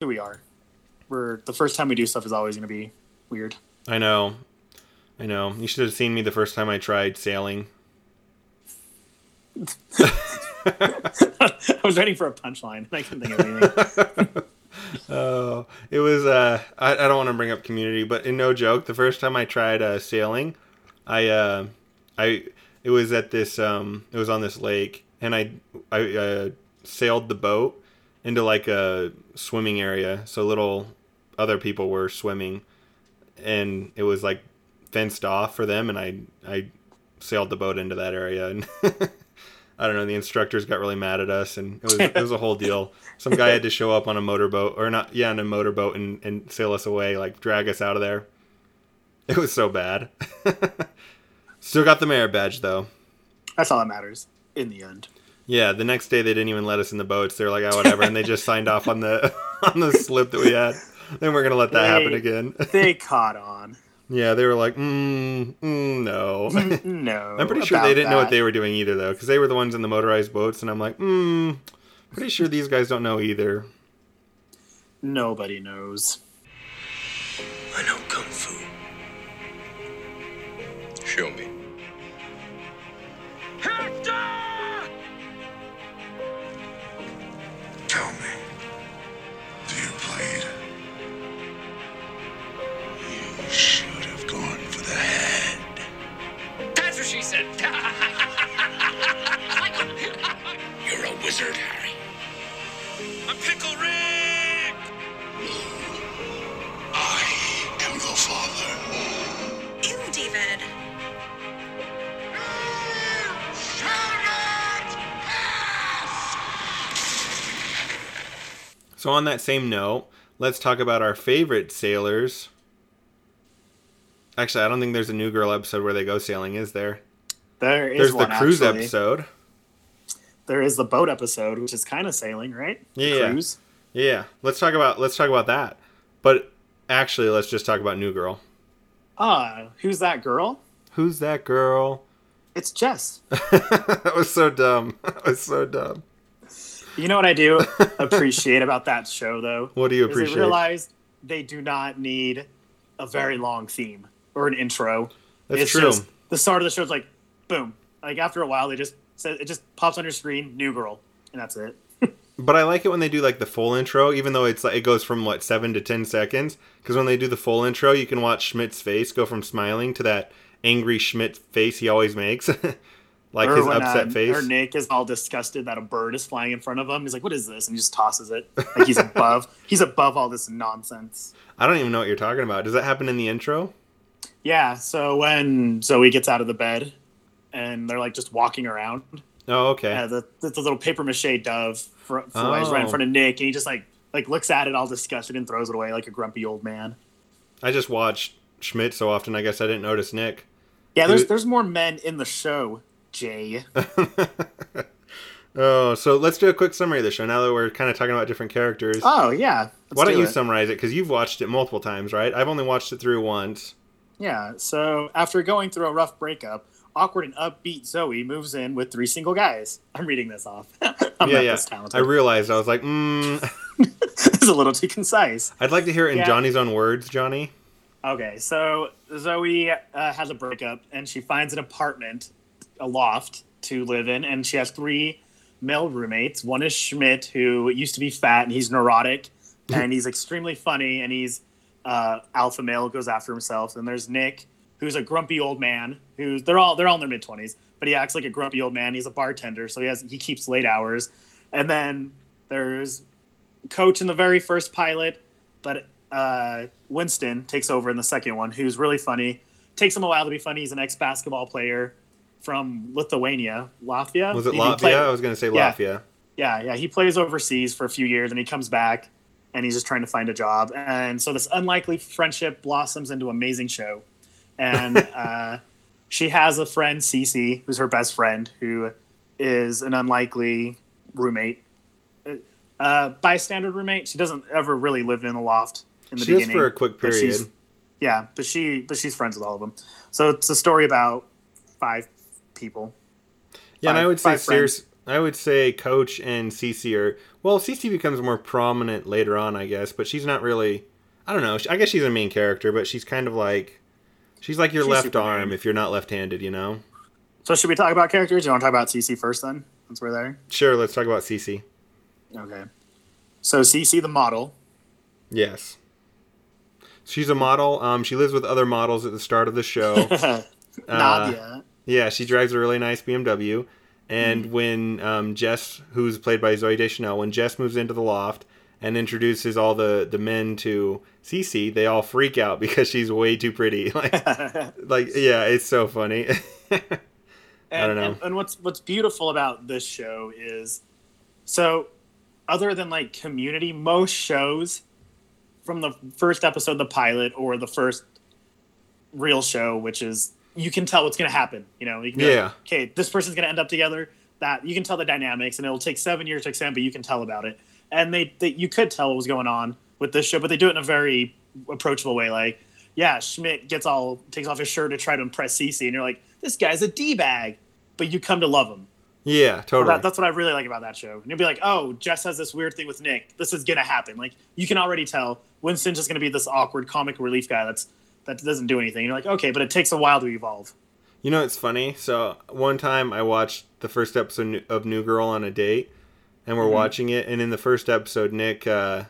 who we are. We're the first time we do stuff is always going to be weird. I know. I know. You should have seen me the first time I tried sailing. I was waiting for a punchline. and I couldn't think of anything. Oh, it was. Uh, I, I don't want to bring up community, but in no joke, the first time I tried uh, sailing, I, uh, I, it was at this. Um, it was on this lake, and I, I uh, sailed the boat into like a swimming area, so little other people were swimming, and it was like fenced off for them, and I, I sailed the boat into that area, and I don't know. The instructors got really mad at us, and it was it was a whole deal. Some guy had to show up on a motorboat, or not, yeah, on a motorboat, and and sail us away, like drag us out of there. It was so bad. Still got the merit badge though. That's all that matters in the end. Yeah, the next day they didn't even let us in the boats. They're like, oh, whatever, and they just signed off on the on the slip that we had. Then we're gonna let that happen again. They caught on. yeah, they were like, mm, mm, no. No, I'm pretty sure they didn't know what they were doing either, though, because they were the ones in the motorized boats, and I'm like, hmm, pretty sure these guys don't know either. Nobody knows. I know kung fu. Show me. So, on that same note, let's talk about our favorite sailors. Actually, I don't think there's a New Girl episode where they go sailing, is there? There is There's the cruise actually. episode. There is the boat episode, which is kind of sailing, right? Yeah. Cruise. Yeah, let's talk about let's talk about that. But actually, let's just talk about New Girl. Ah, who's that girl? Who's that girl? It's Jess. that was so dumb. That was so dumb. You know what I do appreciate about that show, though? What do you appreciate? they realized they do not need a very oh. long theme or an intro. That's it's true. Just, the start of the show is like, boom. Like after a while, they just it just pops on your screen, new girl, and that's it. But I like it when they do like the full intro, even though it's like it goes from what seven to ten seconds. Because when they do the full intro, you can watch Schmidt's face go from smiling to that angry Schmidt face he always makes, like or his when, upset uh, face. Or Nick is all disgusted that a bird is flying in front of him. He's like, "What is this?" And he just tosses it. Like he's above. He's above all this nonsense. I don't even know what you're talking about. Does that happen in the intro? Yeah. So when Zooey gets out of the bed, and they're like just walking around, Oh, okay. uh, the, the the little paper mache dove flies right in Oh. front of Nick, and he just like like looks at it all disgusted and throws it away like a grumpy old man. I just watched Schmidt so often. I guess I didn't notice Nick. Yeah, there's there's more men in the show, Jay. Oh, so let's do a quick summary of the show now that we're kind of talking about different characters. Oh yeah. Why don't do you it. summarize it? Because you've watched it multiple times, right? I've only watched it through once. Yeah, so after going through a rough breakup, awkward and upbeat Zooey moves in with three single guys. I'm reading this off. I'm yeah, not yeah. this talented. I realized I was like, mm, it's a little too concise. I'd like to hear it in Yeah. Johnny's own words, Johnny. Okay, so Zooey uh, has a breakup and she finds an apartment, a loft to live in, and she has three male roommates. One is Schmidt, who used to be fat and he's neurotic, and he's extremely funny, and he's uh, alpha male, goes after himself. And there's Nick, who's a grumpy old man. Who's they're all they're all in their mid twenties, but he acts like a grumpy old man. He's a bartender, so he has he keeps late hours. And then there's Coach in the very first pilot, but uh, Winston takes over in the second one, who's really funny. Takes him a while to be funny. He's an ex basketball player from Lithuania, Latvia. Was it Latvia? played- I was going to say Yeah. Latvia. yeah, yeah. He plays overseas for a few years and he comes back and he's just trying to find a job. And so this unlikely friendship blossoms into amazing show. And uh, she has a friend, Cece, who's her best friend, who is an unlikely roommate. Uh, bystander roommate. She doesn't ever really live in the loft in the She beginning. for a quick but period. Yeah, but she but she's friends with all of them. So it's a story about five people. Yeah, and I would say five serious. I would say Coach and Cece are well. Cece becomes more prominent later on, I guess, but she's not really. I don't know. I guess she's a main character, but she's kind of like she's like your She's left Superman. arm if you're not left-handed. You know. So should we talk about characters? You want to talk about Cece first then? Since we're there. Sure. Let's talk about Cece. Okay. So Cece the model. Yes. She's a model. Um, she lives with other models at the start of the show. Uh, Nadia. Yeah, she drives a really nice BMW. And when um, Jess, who's played by Zooey Deschanel, when Jess moves into the loft and introduces all the, the men to Cece, they all freak out because she's way too pretty. Like, like yeah, it's so funny. And, don't know. And, and what's what's beautiful about this show is, so, other than like Community, most shows, from the first episode, the pilot, or the first real show, which is you can tell what's going to happen. You know, you can be like, Yeah. okay, this person's going to end up together. That you can tell the dynamics, and it'll take seven years to extend, but you can tell about it. And they, they you could tell what was going on with this show, but they do it in a very approachable way. Like, yeah, Schmidt gets all takes off his shirt to try to impress Cece, and you're like, this guy's a d bag, but you come to love him. yeah, totally. That, that's what I really like about that show. And you'll be like, oh, Jess has this weird thing with Nick. This is gonna happen. Like you can already tell Winston's just gonna be this awkward comic relief guy that's that doesn't do anything. You're like, okay, but it takes a while to evolve. You know, it's funny. So one time I watched the first episode of New Girl on a date, and we're watching it. And in the first episode, Nick, uh,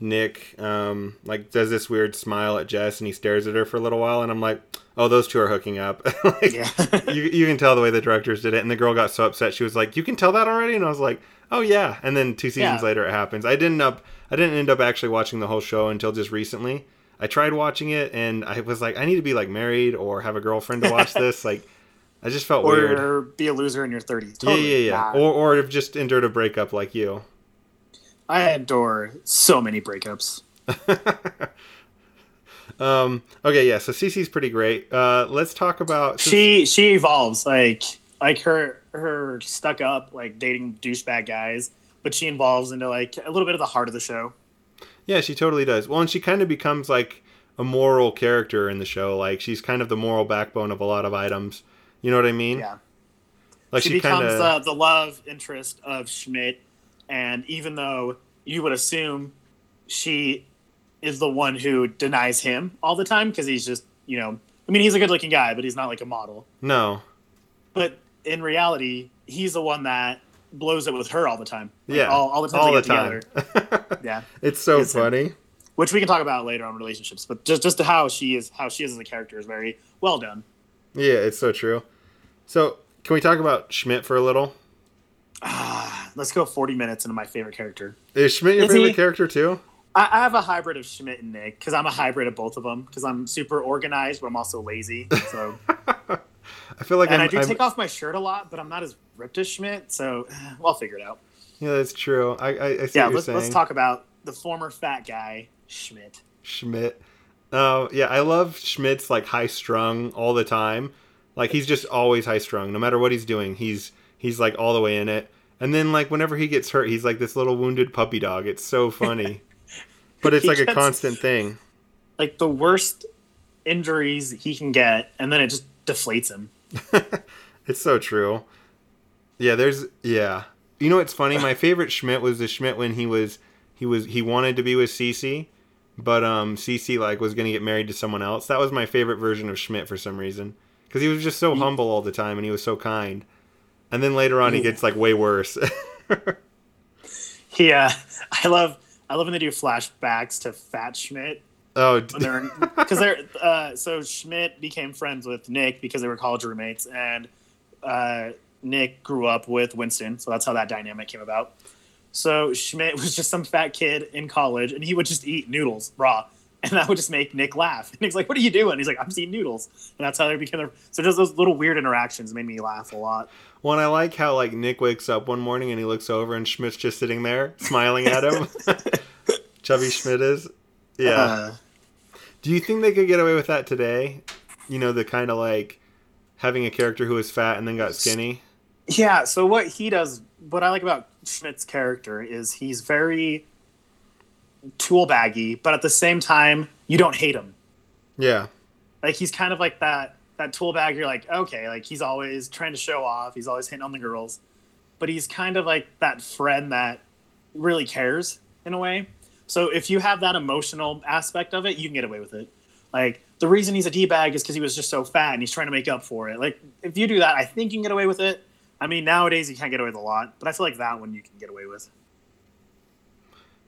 Nick, um, like does this weird smile at Jess, and he stares at her for a little while. And I'm like, oh, those two are hooking up. like, you you can tell the way the directors did it. And the girl got so upset. She was like, you can tell that already. And I was like, oh yeah. And then two seasons Yeah. later, it happens. I didn't up. I didn't end up actually watching the whole show until just recently. I tried watching it and I was like, I need to be like married or have a girlfriend to watch this. like, I just felt Or weird. be a loser in your 30s. Yeah, Totally. yeah, yeah. Nah. Or, or have just endured a breakup like you. I adore so many breakups. Um, okay, yeah. So Cece's pretty great. Uh, let's talk about. She she evolves like like her her stuck up like dating douchebag guys, but she evolves into like a little bit of the heart of the show. Yeah, she totally does. Well, and she kind of becomes like a moral character in the show. Like she's kind of the moral backbone of a lot of items. You know what I mean? Yeah. Like she, she, becomes of. uh, the love interest of Schmidt, and even though you would assume she is the one who denies him all the time because he's just you know I mean he's a good looking guy but he's not like a model no. but in reality he's the one that blows it with her all the time Like, Yeah. all, all the time all the time. yeah it's so It's him. funny. which we can talk about later on relationships but just just how she is how she is as a character is very well done Yeah, it's so true. So, can we talk about Schmidt for a little? ah let's go 40 minutes into my favorite character Is Schmidt your Is he- favorite character too? I, I have a hybrid of Schmidt and Nick because I'm a hybrid of both of them because I'm super organized, but I'm also lazy. So, I feel like and I'm, I do I'm- take off my shirt a lot, but I'm not as ripped as Schmidt. So, well, I'll figure it out. Yeah, that's true. I, I, I see Yeah, what you're let's, saying. let's talk about the former fat guy Schmidt. Schmidt. Oh, yeah, I love Schmidt's like high strung all the time. Like he's just always high strung. No matter what he's doing, he's he's like all the way in it. And then like whenever he gets hurt, he's like this little wounded puppy dog. It's so funny. but it's He like a constant thing. Like the worst injuries he can get, and then it just deflates him. It's so true. Yeah, there's yeah. You know what's funny? My favorite Schmidt was the Schmidt when he was he was he wanted to be with Cece, but um Cece like was gonna get married to someone else. That was my favorite version of Schmidt for some reason because he was just so humble all the time and he was so kind. And then later on, he gets like way worse. Yeah, I love I love when they do flashbacks to Fat Schmidt oh, when they're because they're uh, so Schmidt became friends with Nick because they were college roommates, and uh, Nick grew up with Winston, so that's how that dynamic came about. So Schmidt was just some fat kid in college, and he would just eat noodles raw, and that would just make Nick laugh. And Nick's like, "What are you doing?" He's like, "I'm just eating noodles," and that's how they became. Their, so just those little weird interactions made me laugh a lot. Well, and I like how like Nick wakes up one morning and he looks over and Schmidt's just sitting there smiling at him. Chubby Schmidt is. Yeah. Uh, Do you think they could get away with that today? You know, the kind of like having a character who was fat and then got skinny. Yeah, so what he does, what I like about Schmidt's character is he's very tool baggy, but at the same time, you don't hate him. Yeah. Like he's kind of like that that tool bag. You're like, okay, like he's always trying to show off. He's always hitting on the girls, but he's kind of like that friend that really cares in a way. So if you have that emotional aspect of it, you can get away with it. Like the reason he's a d bag is because he was just so fat and he's trying to make up for it. Like if you do that, I think you can get away with it. I mean, nowadays you can't get away with a lot, but I feel like that one you can get away with.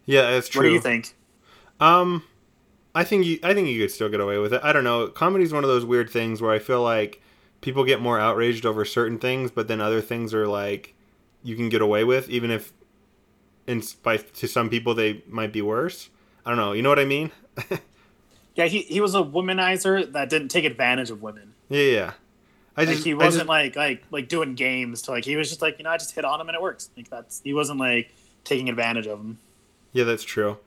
Yeah, it's true. What do you think? Um, I think you, I think you could still get away with it. I don't know. Comedy's one of those weird things where I feel like people get more outraged over certain things, but then other things are like you can get away with, even if, in by to some people they might be worse. I don't know. You know what I mean? Yeah, he, he was a womanizer that didn't take advantage of women. yeah, yeah. I Like just he wasn't just- like like like doing games to like he was just like you know I just hit on him and it works. Like that's he wasn't like taking advantage of him. yeah, that's true.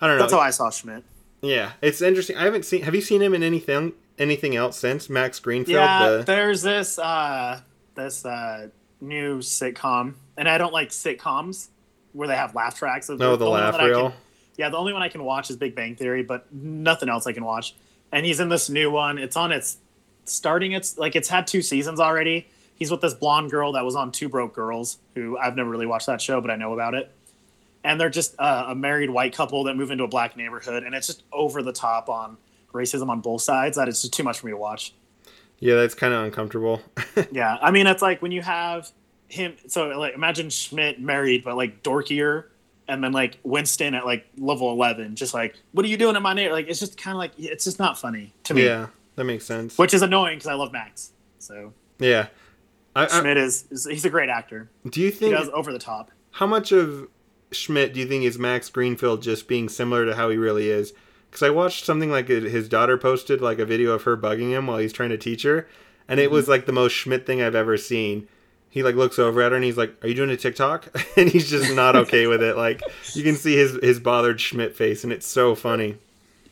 I don't know. That's how I saw Schmidt. Yeah, it's interesting. I haven't seen. Have you seen him in anything anything else since Max Greenfield? Yeah, the- there's this uh this uh new sitcom, and I don't like sitcoms where they have laugh tracks. no, the one laugh reel. can- yeah, the only one I can watch is Big Bang Theory, but nothing else I can watch. And he's in this new one. It's on its starting. It's like it's had two seasons already. He's with this blonde girl that was on Two Broke Girls, who I've never really watched that show, but I know about it. And they're just uh, a married white couple that move into a black neighborhood, and it's just over the top on racism on both sides. That it's just too much for me to watch. Yeah, that's kind of uncomfortable. Yeah, I mean, it's like when you have him. So, like, imagine Schmidt married, but like dorkier, and then like Winston at like level eleven, just like, what are you doing in my name Like, it's just kind of like it's just not funny to me, yeah, that makes sense. which is annoying because I love Max. So Yeah. I, I, Schmidt is, is he's a great actor. do you He think does over the top. how much of Schmidt do you think is Max Greenfield just being similar to how he really is? Because I watched something like it- his daughter posted like a video of her bugging him while he's trying to teach her, and it mm-hmm. was like the most Schmidt thing I've ever seen. He like looks over at her and he's like, "Are you doing a TikTok?" and he's just not okay with it. Like you can see his his bothered Schmidt face, and it's so funny.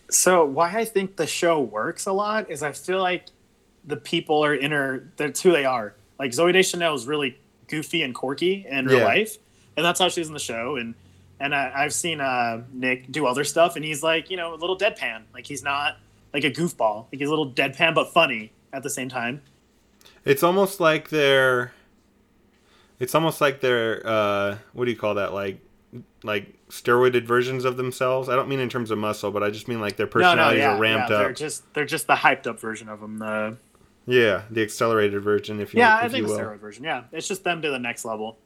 So why I think the show works a lot is I feel like the people are inner. That's who they are. Like Zooey Deschanel is really goofy and quirky in real Yeah. life, and that's how she's in the show. And and I, I've seen uh, Nick do other stuff, and he's like you know a little deadpan. Like he's not like a goofball. Like he's a little deadpan but funny at the same time. It's almost like they're. It's almost like they're uh, what do you call that? Like, like steroided versions of themselves. I don't mean in terms of muscle, but I just mean like their No, no, personalities yeah, are ramped yeah, They're up. just they're just the hyped up version of them. The Yeah, the accelerated version, if you yeah, if I think the steroid version. Yeah, it's just them to the next level.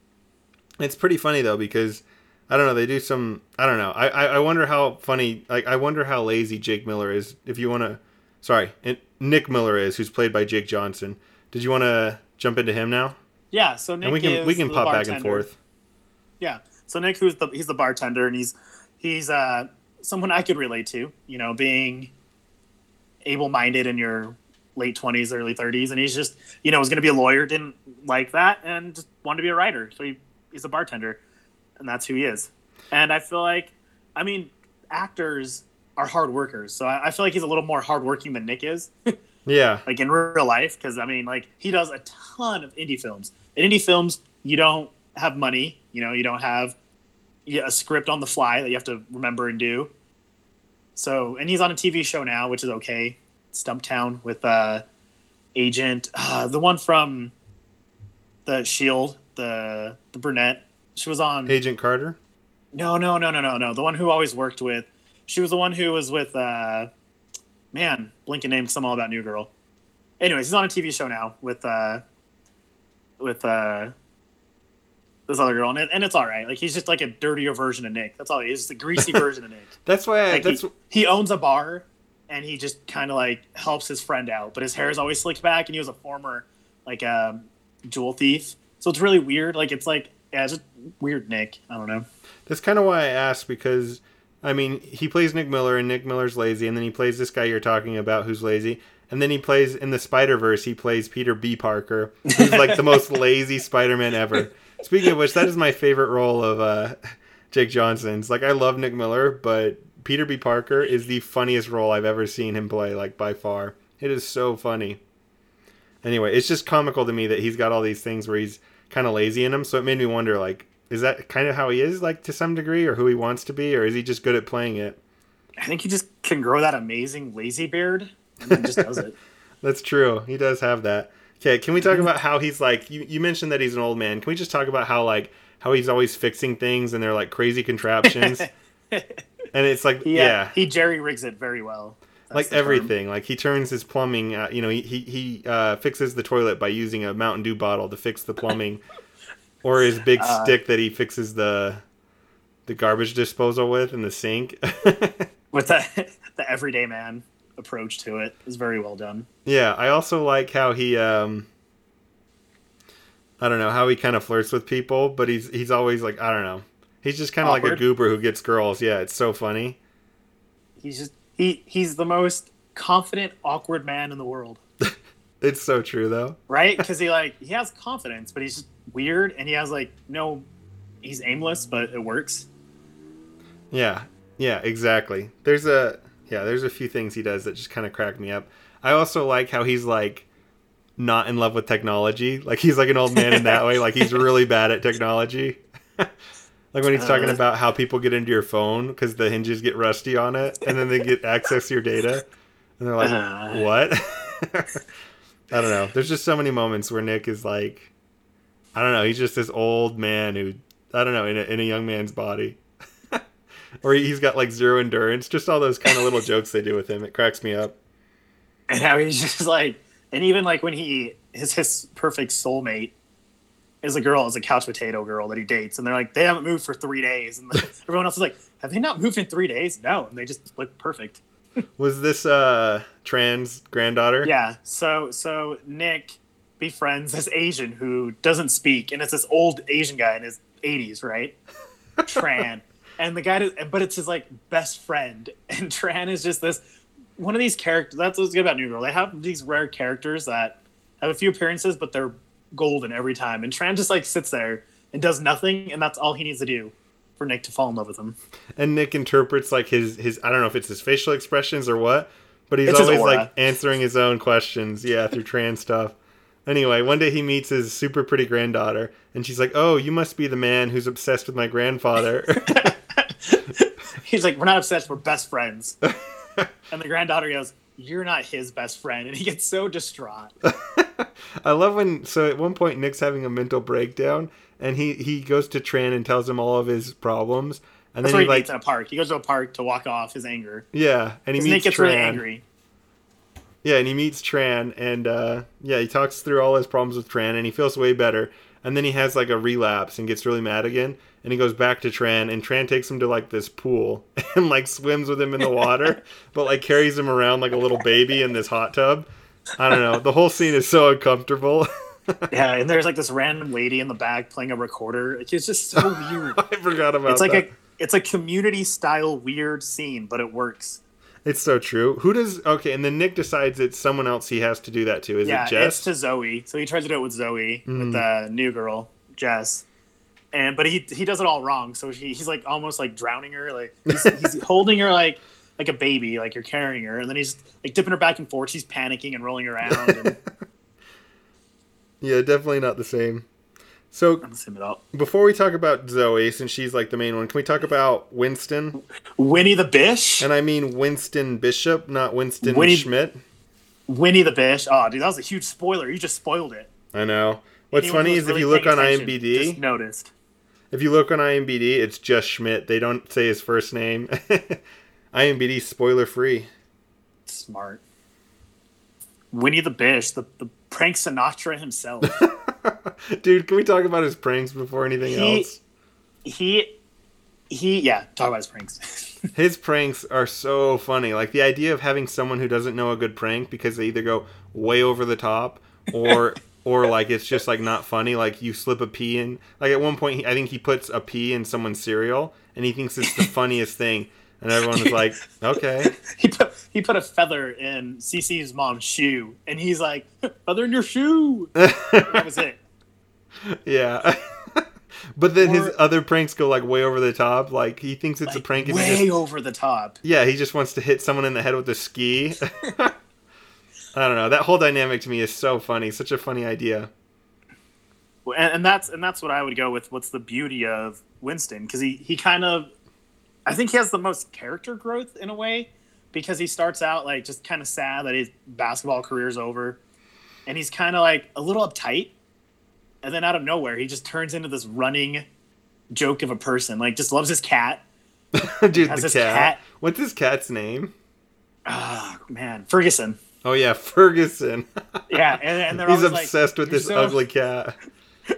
It's pretty funny though because I don't know. They do some. I don't know. I I, I wonder how funny. Like I wonder how lazy Jake Miller is. If you want to, sorry, Nick Miller is, who's played by Jake Johnson. Did you want to jump into him now? Yeah, so Nick and we can is we can pop back and forth. Yeah. So Nick, who's the he's the bartender, and he's he's uh someone I could relate to. You know, being able-minded in your late twenties, early thirties, and he's just you know was going to be a lawyer, didn't like that, and just wanted to be a writer. So he, he's a bartender, and that's who he is. And I feel like, I mean, actors are hard workers, so I, I feel like he's a little more hardworking than Nick is. Yeah, like in real life because i mean like he does a ton of indie films in indie films you don't have money you know you don't have a script on the fly that you have to remember and do so and he's on a tv show now which is okay stumptown with uh agent uh, the one from the shield the the brunette she was on Agent Carter. no, no, no, no, no, no. The one who always worked with. She was the one who was with. uh Man, blinking name. Some all about New Girl. Anyways, he's on a TV show now with uh with uh this other girl, and, it, and it's all right. Like he's just like a dirtier version of Nick. That's all. He's just a greasy version of Nick. That's why. Like that's he, he owns a bar, and he just kind of like helps his friend out. But his hair is always slicked back, and he was a former like um, jewel thief. So it's really weird. Like it's like yeah, it's just weird Nick. I don't know. That's kind of why I asked because, I mean, he plays Nick Miller and Nick Miller's lazy, and then he plays this guy you're talking about who's lazy, and then he plays in the Spider Verse. He plays Peter B. Parker, who's like the most lazy Spider-Man ever. Speaking of which, that is my favorite role of uh, Jake Johnson's. Like, I love Nick Miller, but Peter B. Parker is the funniest role I've ever seen him play, like by far. It is so funny. Anyway, it's just comical to me that he's got all these things where he's kind of lazy in them. So it made me wonder, like, is that kind of how he is, like to some degree, or who he wants to be, or is he just good at playing it? I think he just can grow that amazing lazy beard and then just does it. That's true. He does have that. Okay, can we talk about how he's like? You, you mentioned that he's an old man. Can we just talk about how like how he's always fixing things and they're like crazy contraptions, and it's like He, yeah, he jerry rigs it very well. That's like the term. everything. Like he turns his plumbing. Uh, you know, he he, he uh, fixes the toilet by using a Mountain Dew bottle to fix the plumbing, or his big Uh, stick that he fixes the the garbage disposal with in the sink. with the the everyday man approach to it is very well done. yeah, I also like how he. um I don't know how he kind of flirts with people, but he's he's always like I don't know. He's just kind of like a goober who gets girls. Yeah, it's so funny. He's just he he's the most confident awkward man in the world, It's so true though. right? Because he like he has confidence, but he's just weird and he has like no, he's aimless, but it works. Yeah, yeah, exactly. There's a yeah, there's a few things he does that just kind of crack me up. I also like how he's like not in love with technology. Like he's like an old man in that way. Like he's really bad at technology. like when he's talking Uh. about how people get into your phone because the hinges get rusty on it, and then they get access to your data, and they're like, Uh. "What?" I don't know. There's just so many moments where Nick is like, I don't know. He's just this old man who I don't know in a, in a young man's body or he's got like zero endurance. Just all those kind of little jokes they do with him. It cracks me up. And how he's just like, and even like when he his his perfect soulmate is a girl, is a couch potato girl that he dates, and they're like, they haven't moved for three days, and everyone else is like, have they not moved in three days? No, and they just look perfect. Was this uh Tran's granddaughter? Yeah. So so Nick befriends this Asian who doesn't speak, and it's this old Asian guy in his 80s, right? Tran. And the guy, but it's his like best friend, and Tran is just this one of these characters. That's what's good about New Girl. They have these rare characters that have a few appearances, but they're golden every time. And Tran just like sits there and does nothing, and that's all he needs to do for Nick to fall in love with him. And Nick interprets like his his I don't know if it's his facial expressions or what, but he's It's always like answering his own questions. Yeah, through Tran's stuff. Anyway, one day he meets his super pretty granddaughter, and she's like, "Oh, you must be the man who's obsessed with my grandfather." He's like, "We're not obsessed. We're best friends." and the granddaughter goes, "You're not his best friend," and he gets so distraught. I love when so at one point Nick's having a mental breakdown, and he he goes to Tran and tells him all of his problems, and That's then he he like meets in a park. He goes to a park to walk off his anger. yeah, and he Because Nick meets gets Tran. really angry. Yeah, and he meets Tran, and uh, yeah, he talks through all his problems with Tran, and he feels way better. And then he has like a relapse and gets really mad again, and he goes back to Tran, and Tran takes him to like this pool and like swims with him in the water, but like carries him around like a little baby in this hot tub. I don't know. The whole scene is so uncomfortable. Yeah, and there's like this random lady in the back playing a recorder. It's just so weird. I forgot about that. it's like that. a it's a community style weird scene, but it works. It's so true. Who does okay? And then Nick decides it's someone else he has to do that to. Is yeah, it Jess? it's to Zooey. So he tries to do it with Zooey, Hmm. with the new girl, Jess. And but he he does it all wrong. So he, he's like almost like drowning her, like he's, he's holding her like like a baby, like you're carrying her, and then he's like dipping her back and forth. She's panicking and rolling around. And yeah, definitely not the same. So before we talk about Zooey, since she's like the main one, can we talk about Winston? Winnie the Bish. And I mean Winston Bishop, not Winston Winnie- Schmidt. Winnie the Bish. Oh, dude, that was a huge spoiler. You just spoiled it. I know. What's Anyone funny is was if you look on IMDb, just noticed. if you look on IMDb, it's just Schmidt. They don't say his first name. IMDb spoiler free. Smart. Winnie the Bish, the, the prank Sinatra himself. Dude, can we talk about his pranks before anything He- else? he, he, yeah, talk about his pranks. His pranks are so funny. Like the idea of having someone who doesn't know a good prank because they either go way over the top or or like it's just like not funny. Like you slip a pea in. Like at one point, he, I think he puts a pea in someone's cereal and he thinks it's the funniest thing. And everyone was like, "Okay, he put he put a feather in Cece's mom's shoe, and he's like, "Feather in your shoe." that was it. yeah." but then his other pranks go like way over the top. Like he thinks it's a Like, prank. If he way just, over the top. yeah, he just wants to hit someone in the head with a ski. I don't know. That whole dynamic to me is so funny. Such a funny idea. and, and that's and that's what I would go with. What's the beauty of Winston? Because he he kind of, I think he has the most character growth in a way, because he starts out like just kind of sad that his basketball career's over, and he's kind of like a little uptight, and then out of nowhere he just turns into this running joke of a person. Like just loves his cat. Dude, Has the his cat. cat- What's his cat's name? Ah, man, Ferguson. Oh yeah, Ferguson. Yeah, and, and they're He's always like, obsessed with this so-" ugly cat.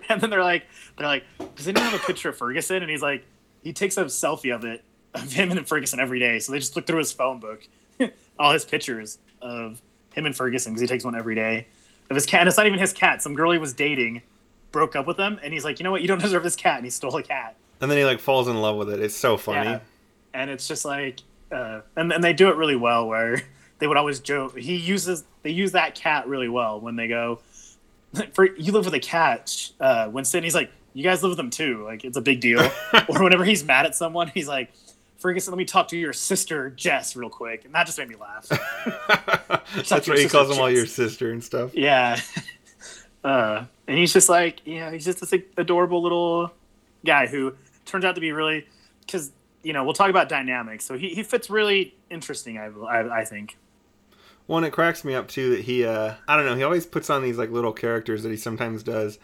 And then they're like, they're like, does anyone have a picture of Ferguson? And he's like, he takes a selfie of it of him and Ferguson every day. So they just look through his phone book, all his pictures of him and Ferguson because he takes one every day of his cat. And it's not even his cat. Some girl he was dating broke up with him, and he's like, you know what? You don't deserve this cat, and he stole a cat. And then he like falls in love with it. It's so funny. Yeah. And it's just like, uh, and and they do it really well. Where they would always joke. He uses they use that cat really well when they go. For you live with a cat, uh, Winston. He's like, you guys live with them too. Like it's a big deal. or whenever he's mad at someone, he's like, Ferguson, let me talk to your sister Jess real quick, and that just made me laugh. That's why he calls them all your sister and stuff. Yeah. Uh, and he's just like, yeah, he's just this like, adorable little guy who turns out to be really, because, you know, we'll talk about dynamics. So he, he fits really interesting, I, I, I think. One, it cracks me up too that he, uh, I don't know, he always puts on these like little characters that he sometimes does.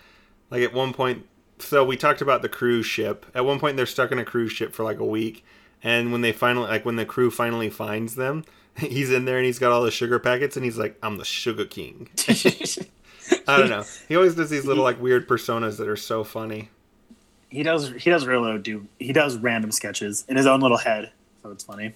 Like at one point, so we talked about the cruise ship. At one point, they're stuck in a cruise ship for like a week, and when they finally, like when the crew finally finds them, he's in there and he's got all the sugar packets, and he's like, "I'm the sugar king." I don't know. He always does these little like weird personas that are so funny. he does, he does really do, he does random sketches in his own little head. So it's funny.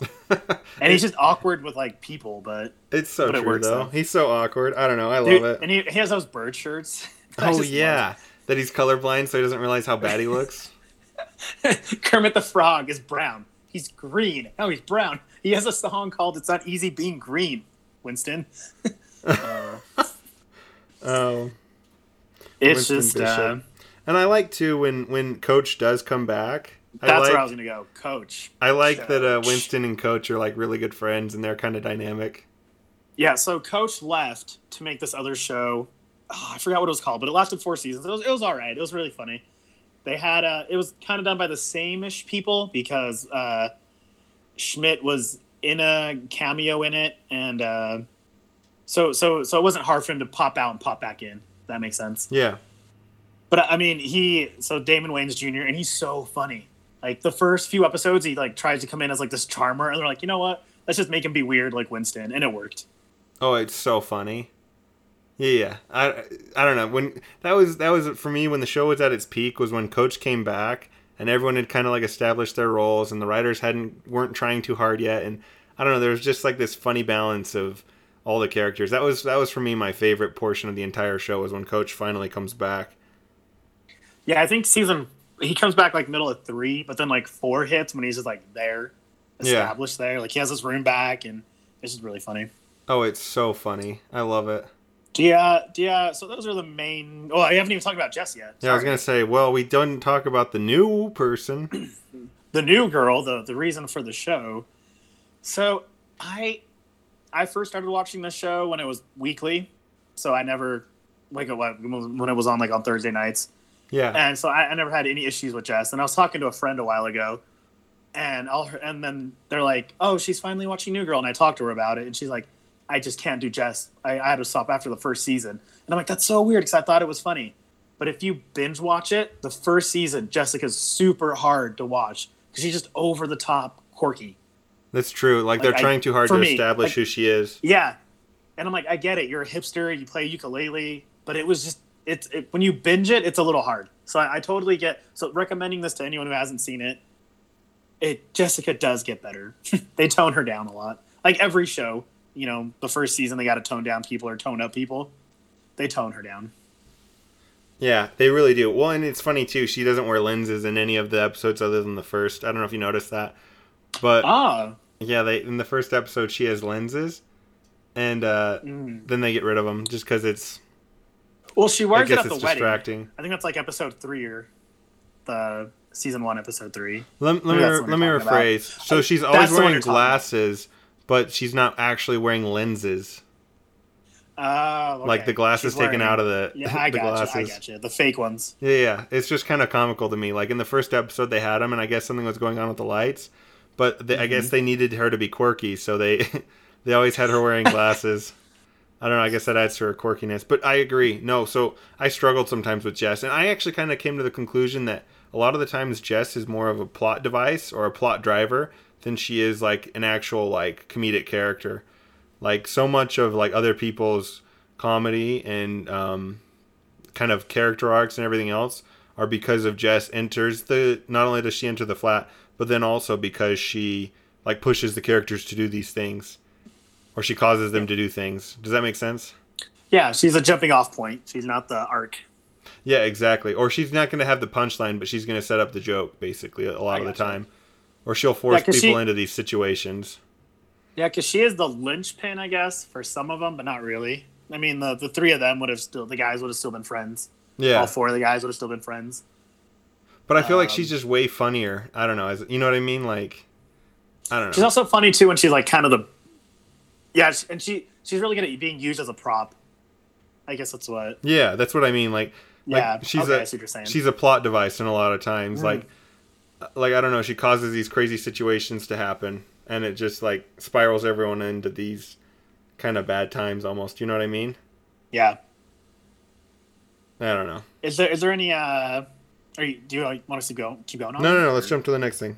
and he's just awkward with like people, but It's so But it true works, though. He's so awkward. I don't know. I love dude, it. and he, he has those bird shirts. Oh yeah, that he's colorblind, so he doesn't realize how bad he looks. Love- Kermit the Frog is brown. He's green. No, he's brown. He has a song called "It's Not Easy Being Green." Winston. Oh, It's Winston just uh, and I like too when when Coach does come back. I that's like, where I was gonna go. Coach. I like that uh, Winston and Coach are like really good friends, and they're kind of dynamic. Yeah, so Coach left to make this other show. Oh, I forgot what it was called, but it lasted four seasons. It was, it was all right. It was really funny. They had uh, it was kind of done by the same-ish people because uh, Schmidt was in a cameo in it, and uh, so so so it wasn't hard for him to pop out and pop back in. If that makes sense. Yeah, But I mean, he so Damon Wayans Jr. and he's so funny. Like the first few episodes, he like tries to come in as like this charmer, and they're like, you know what? Let's just make him be weird like Winston, and it worked. Oh, it's so funny. Yeah, yeah. I I don't know when that was that was for me when the show was at its peak was when Coach came back and everyone had kind of like established their roles and the writers hadn't weren't trying too hard yet and I don't know there was just like this funny balance of all the characters. That was that was for me my favorite portion of the entire show was when Coach finally comes back. Yeah, I think season he comes back like middle of three, but then like four hits when he's just like there, Yeah. established there. Like he has his room back, and it's just really funny. Oh, it's so funny. I love it. Yeah, yeah. So those are the main. Oh, I haven't even talked about Jess yet. Yeah, I was gonna say. Well, we didn't talk about the new person. the new girl, the the reason for the show. So I I first started watching this show when it was weekly, so I never like when it was on like on Thursday nights. Yeah. and so I, I never had any issues with Jess. And I was talking to a friend a while ago, and I'll and then they're like, "Oh, she's finally watching New Girl," and I talked to her about it, and she's like, "I just can't do Jess. I, I had to stop after the first season." And I'm like, "That's so weird," because I thought it was funny. But if you binge watch it, the first season, Jessica's super hard to watch because she's just over the top quirky. That's true. Like they're I- trying too hard to me, establish like- who she is. Yeah, and I'm like, I get it. You're a hipster. You play ukulele, but it was just it's it, when you binge it, it's a little hard. So I, I totally get. So recommending this to anyone who hasn't seen it, it Jessica does get better. they tone her down a lot. Like every show, you know, the first season they got to tone down people or tone up people. They tone her down. Yeah, they really do. Well, and it's funny too. She doesn't wear lenses in any of the episodes other than the first. I don't know if you noticed that, but Ah, yeah, they in the first episode she has lenses, and uh, Mm. then they get rid of them just because it's. well, she wears it at the it's wedding. I think that's like episode three or the season one, episode three. Let, let me the let me rephrase. So she's always wearing you're about. But she's not actually wearing lenses. Oh, okay. Like the glasses She's taken out of the Yeah, I the got you. I glasses. got you. The fake ones. Yeah, yeah. It's just kind of comical to me. Like in the first episode, they had them, and I guess something was going on with the lights. But they, I Mm-hmm. guess they needed her to be quirky, so they they always had her wearing glasses. I don't know. I guess that adds to her quirkiness. But I agree. No, so I struggled sometimes with Jess, and I actually kind of came to the conclusion that a lot of the times Jess is more of a plot device or a plot driver than she is like an actual like comedic character. Like so much of like other people's comedy and um, kind of character arcs and everything else are because of Jess enters the. Not only does she enter the flat, but then also because she like pushes the characters to do these things, or she causes them to do things. Does that make sense? Yeah, she's a jumping off point. She's not the arc. Yeah, exactly. Or she's not going to have the punchline, but she's going to set up the joke basically a lot I of the time. Or she'll force 'cause people she- into these situations. Yeah, because she is the linchpin, I guess, for some of them, but not really. I mean, the, the three of them would have still, the guys would have still been friends. Yeah. All four of the guys would have still been friends. But I feel like Um, she's just way funnier. I don't know. Is- You know what I mean? Like, I don't know. She's also funny too when she's like kind of the, yeah, and she she's really good at being used as a prop. I guess that's what. yeah, that's what I mean. Like, like Yeah, she's okay, a I see what you're saying. she's a plot device in a lot of times. Mm. Like, like I don't know. She causes these crazy situations to happen, and it just like spirals everyone into these kind of bad times almost. You know what I mean? Yeah. I don't know. Is there is there any? uh are you, do you want us to go keep going on? No, no, no. Let's jump to the next thing.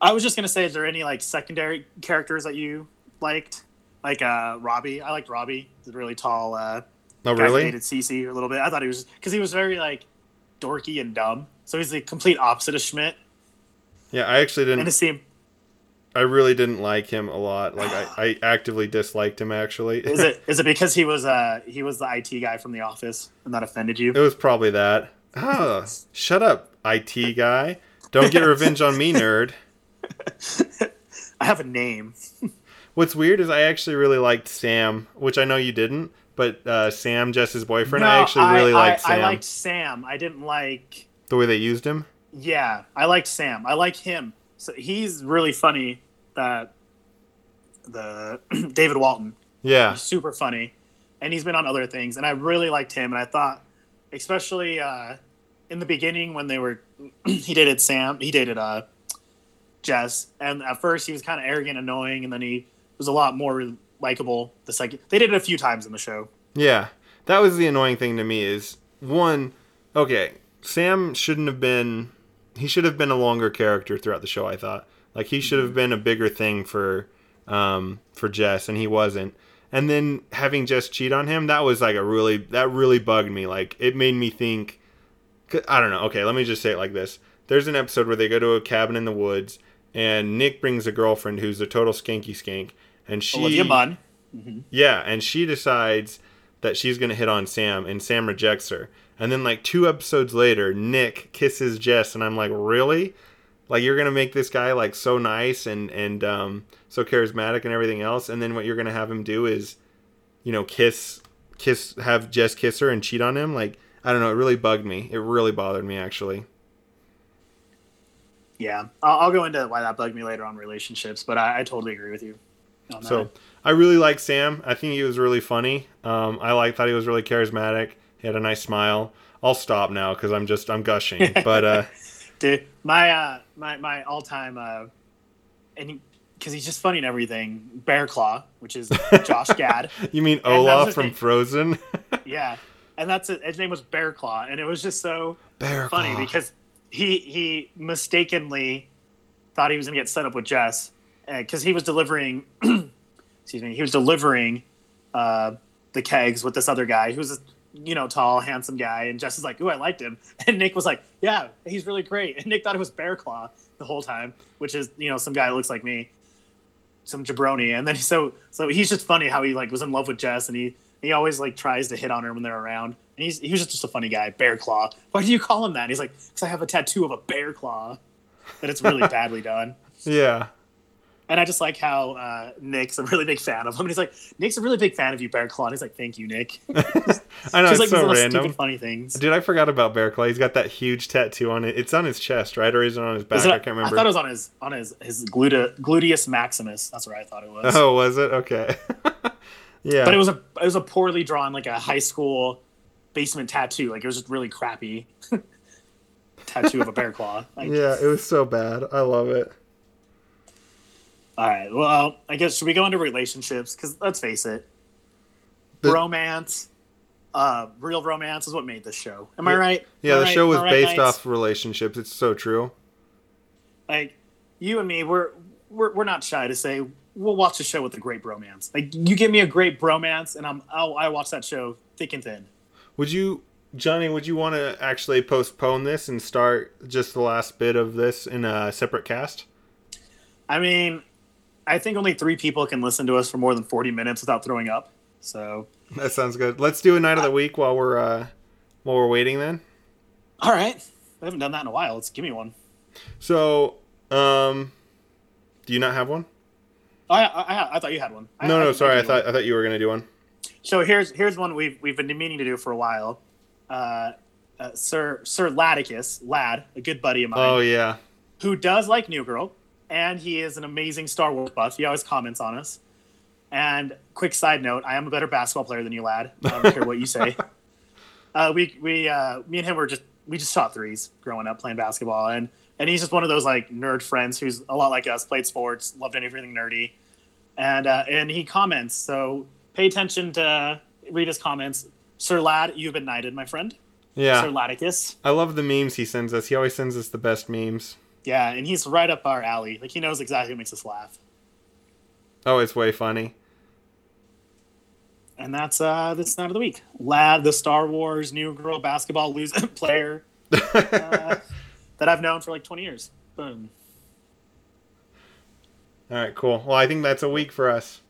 I was just gonna say, is there any like secondary characters that you liked? Like uh Robbie, I liked Robbie, the really tall uh, Oh, really? dated Cece a little bit. I thought he was because he was very like dorky and dumb. So he's the complete opposite of Schmidt. Yeah, I actually didn't. to see him, I really didn't like him a lot. Like I, I actively disliked him actually. is it is it because he was uh he was the IT guy from the office and that offended you? it was probably that. Oh, shut up, IT guy. Don't get revenge on me, nerd. I have a name. What's weird is I actually really liked Sam, which I know you didn't, but uh, Sam, Jess's boyfriend, I actually really I, liked Sam. I liked Sam. I didn't like. the way they used him. Yeah, I liked Sam. I like him. So he's really funny. That the David Walton. Yeah, He's super funny, and he's been on other things. And I really liked him. And I thought, especially uh, in the beginning when they were, he dated Sam. He dated uh, Jess, and at first he was kind of arrogant, annoying, and then he was a lot more likable. The second they did it a few times in the show. yeah. That was the annoying thing to me. Is one, okay, Sam shouldn't have been. He should have been a longer character throughout the show. I thought, like he should have been a bigger thing for, um, for Jess, and he wasn't. And then having Jess cheat on him, that was like a really that really bugged me. Like it made me think. I don't know. Okay, let me just say it like this. There's an episode where they go to a cabin in the woods, and Nick brings a girlfriend who's a total skanky skank, and she Olivia Munn. yeah, and she decides that she's gonna hit on Sam, and Sam rejects her. And then like two episodes later, Nick kisses Jess, and I'm like, really? Like you're gonna make this guy like so nice and and um, so charismatic and everything else, and then what you're gonna have him do is, you know, kiss kiss have Jess kiss her and cheat on him? Like I don't know, it really bugged me. It really bothered me actually. Yeah, I'll, I'll go into why that bugged me later on relationships, but I, I totally agree with you. on that. So I really like Sam. I think he was really funny. Um, I like thought he was really charismatic. He had a nice smile. I'll stop now because I'm just I'm gushing. But uh, dude, my uh, my my all time uh, and because he's just funny and everything. Bear Claw, which is Josh Gad. you mean Olaf from name. Frozen? Yeah, and that's it. His name was Bear Claw, and it was just so Bear funny Claw. because he he mistakenly thought he was gonna get set up with Jess because he was delivering. excuse me. He was delivering uh, the kegs with this other guy who was a you know tall, handsome guy, and Jess is like, "Ooh, I liked him," and Nick was like, "Yeah, he's really great," and Nick thought it was Bear Claw the whole time, which is you know some guy that looks like me, some jabroni, and then so so he's just funny how he like was in love with Jess and he. He always like tries to hit on her when they're around. And he's he was just a funny guy, Bear Claw. Why do you call him that? And he's like, because I have a tattoo of a bear claw, that it's really badly done. yeah, And I just like how uh, Nick's a really big fan of him. And he's like, Nick's a really big fan of you, Bear Claw. And he's like, thank you, Nick. I know Just it's like so little random. stupid funny things. Dude, I forgot about Bear Claw. He's got that huge tattoo on it. It's on his chest, right, or is it on his back? It- I can't remember. I thought it was on his on his his gluteus, gluteus maximus. That's what I thought it was. oh, was it? Okay. yeah. But it was a it was a poorly drawn like a high school basement tattoo. Like it was just really crappy tattoo of a bear claw. Like, yeah, it was so bad. I love it. All right. Well, I guess should we go into relationships? Because let's face it, The- romance, uh, real romance is what made this show. Am I right? Yeah, Am the right? show was right, based Knights? off relationships. It's so true. like you and me. We're we're we're not shy to say we'll watch a show with a great bromance. Like you give me a great bromance, and I'm I'll, I watch that show thick and thin. Would you, Johnny? Would you want to actually postpone this and start just the last bit of this in a separate cast? I mean, I think only three people can listen to us for more than forty minutes without throwing up. So That sounds good. Let's do a knight of the week while we're uh, while we're waiting. Then. all right, I haven't done that in a while. Let's give me one. So, um, do you not have one? Oh, I, I, I thought you had one. I- No, no, I- sorry. I do one. thought I thought you were gonna do one. So here's here's one we've we've been meaning to do for a while. Uh, uh, Sir Sir Laticus Lad, a good buddy of mine, Oh yeah. who does like New Girl, and he is an amazing Star Wars buff. He always comments on us. And quick side note, I am a better basketball player than you, Lad. I don't care what you say. Uh, we we uh, me and him were just we just shot threes growing up playing basketball, and and he's just one of those like nerd friends who's a lot like us, played sports, loved everything nerdy, and uh, and he comments. So pay attention to read his comments. Sir Lad, you've been knighted, my friend. Yeah, Sir Yeah. Ladicus. I love the memes he sends us. He always sends us the best memes. Yeah, and he's right up our alley. Like he knows exactly what makes us laugh. Oh, it's way funny. And that's uh this knight of the week. Lad, the Star Wars new girl basketball loser player uh, that I've known for like 20 years. Boom. All right, cool. Well, I think that's a week for us.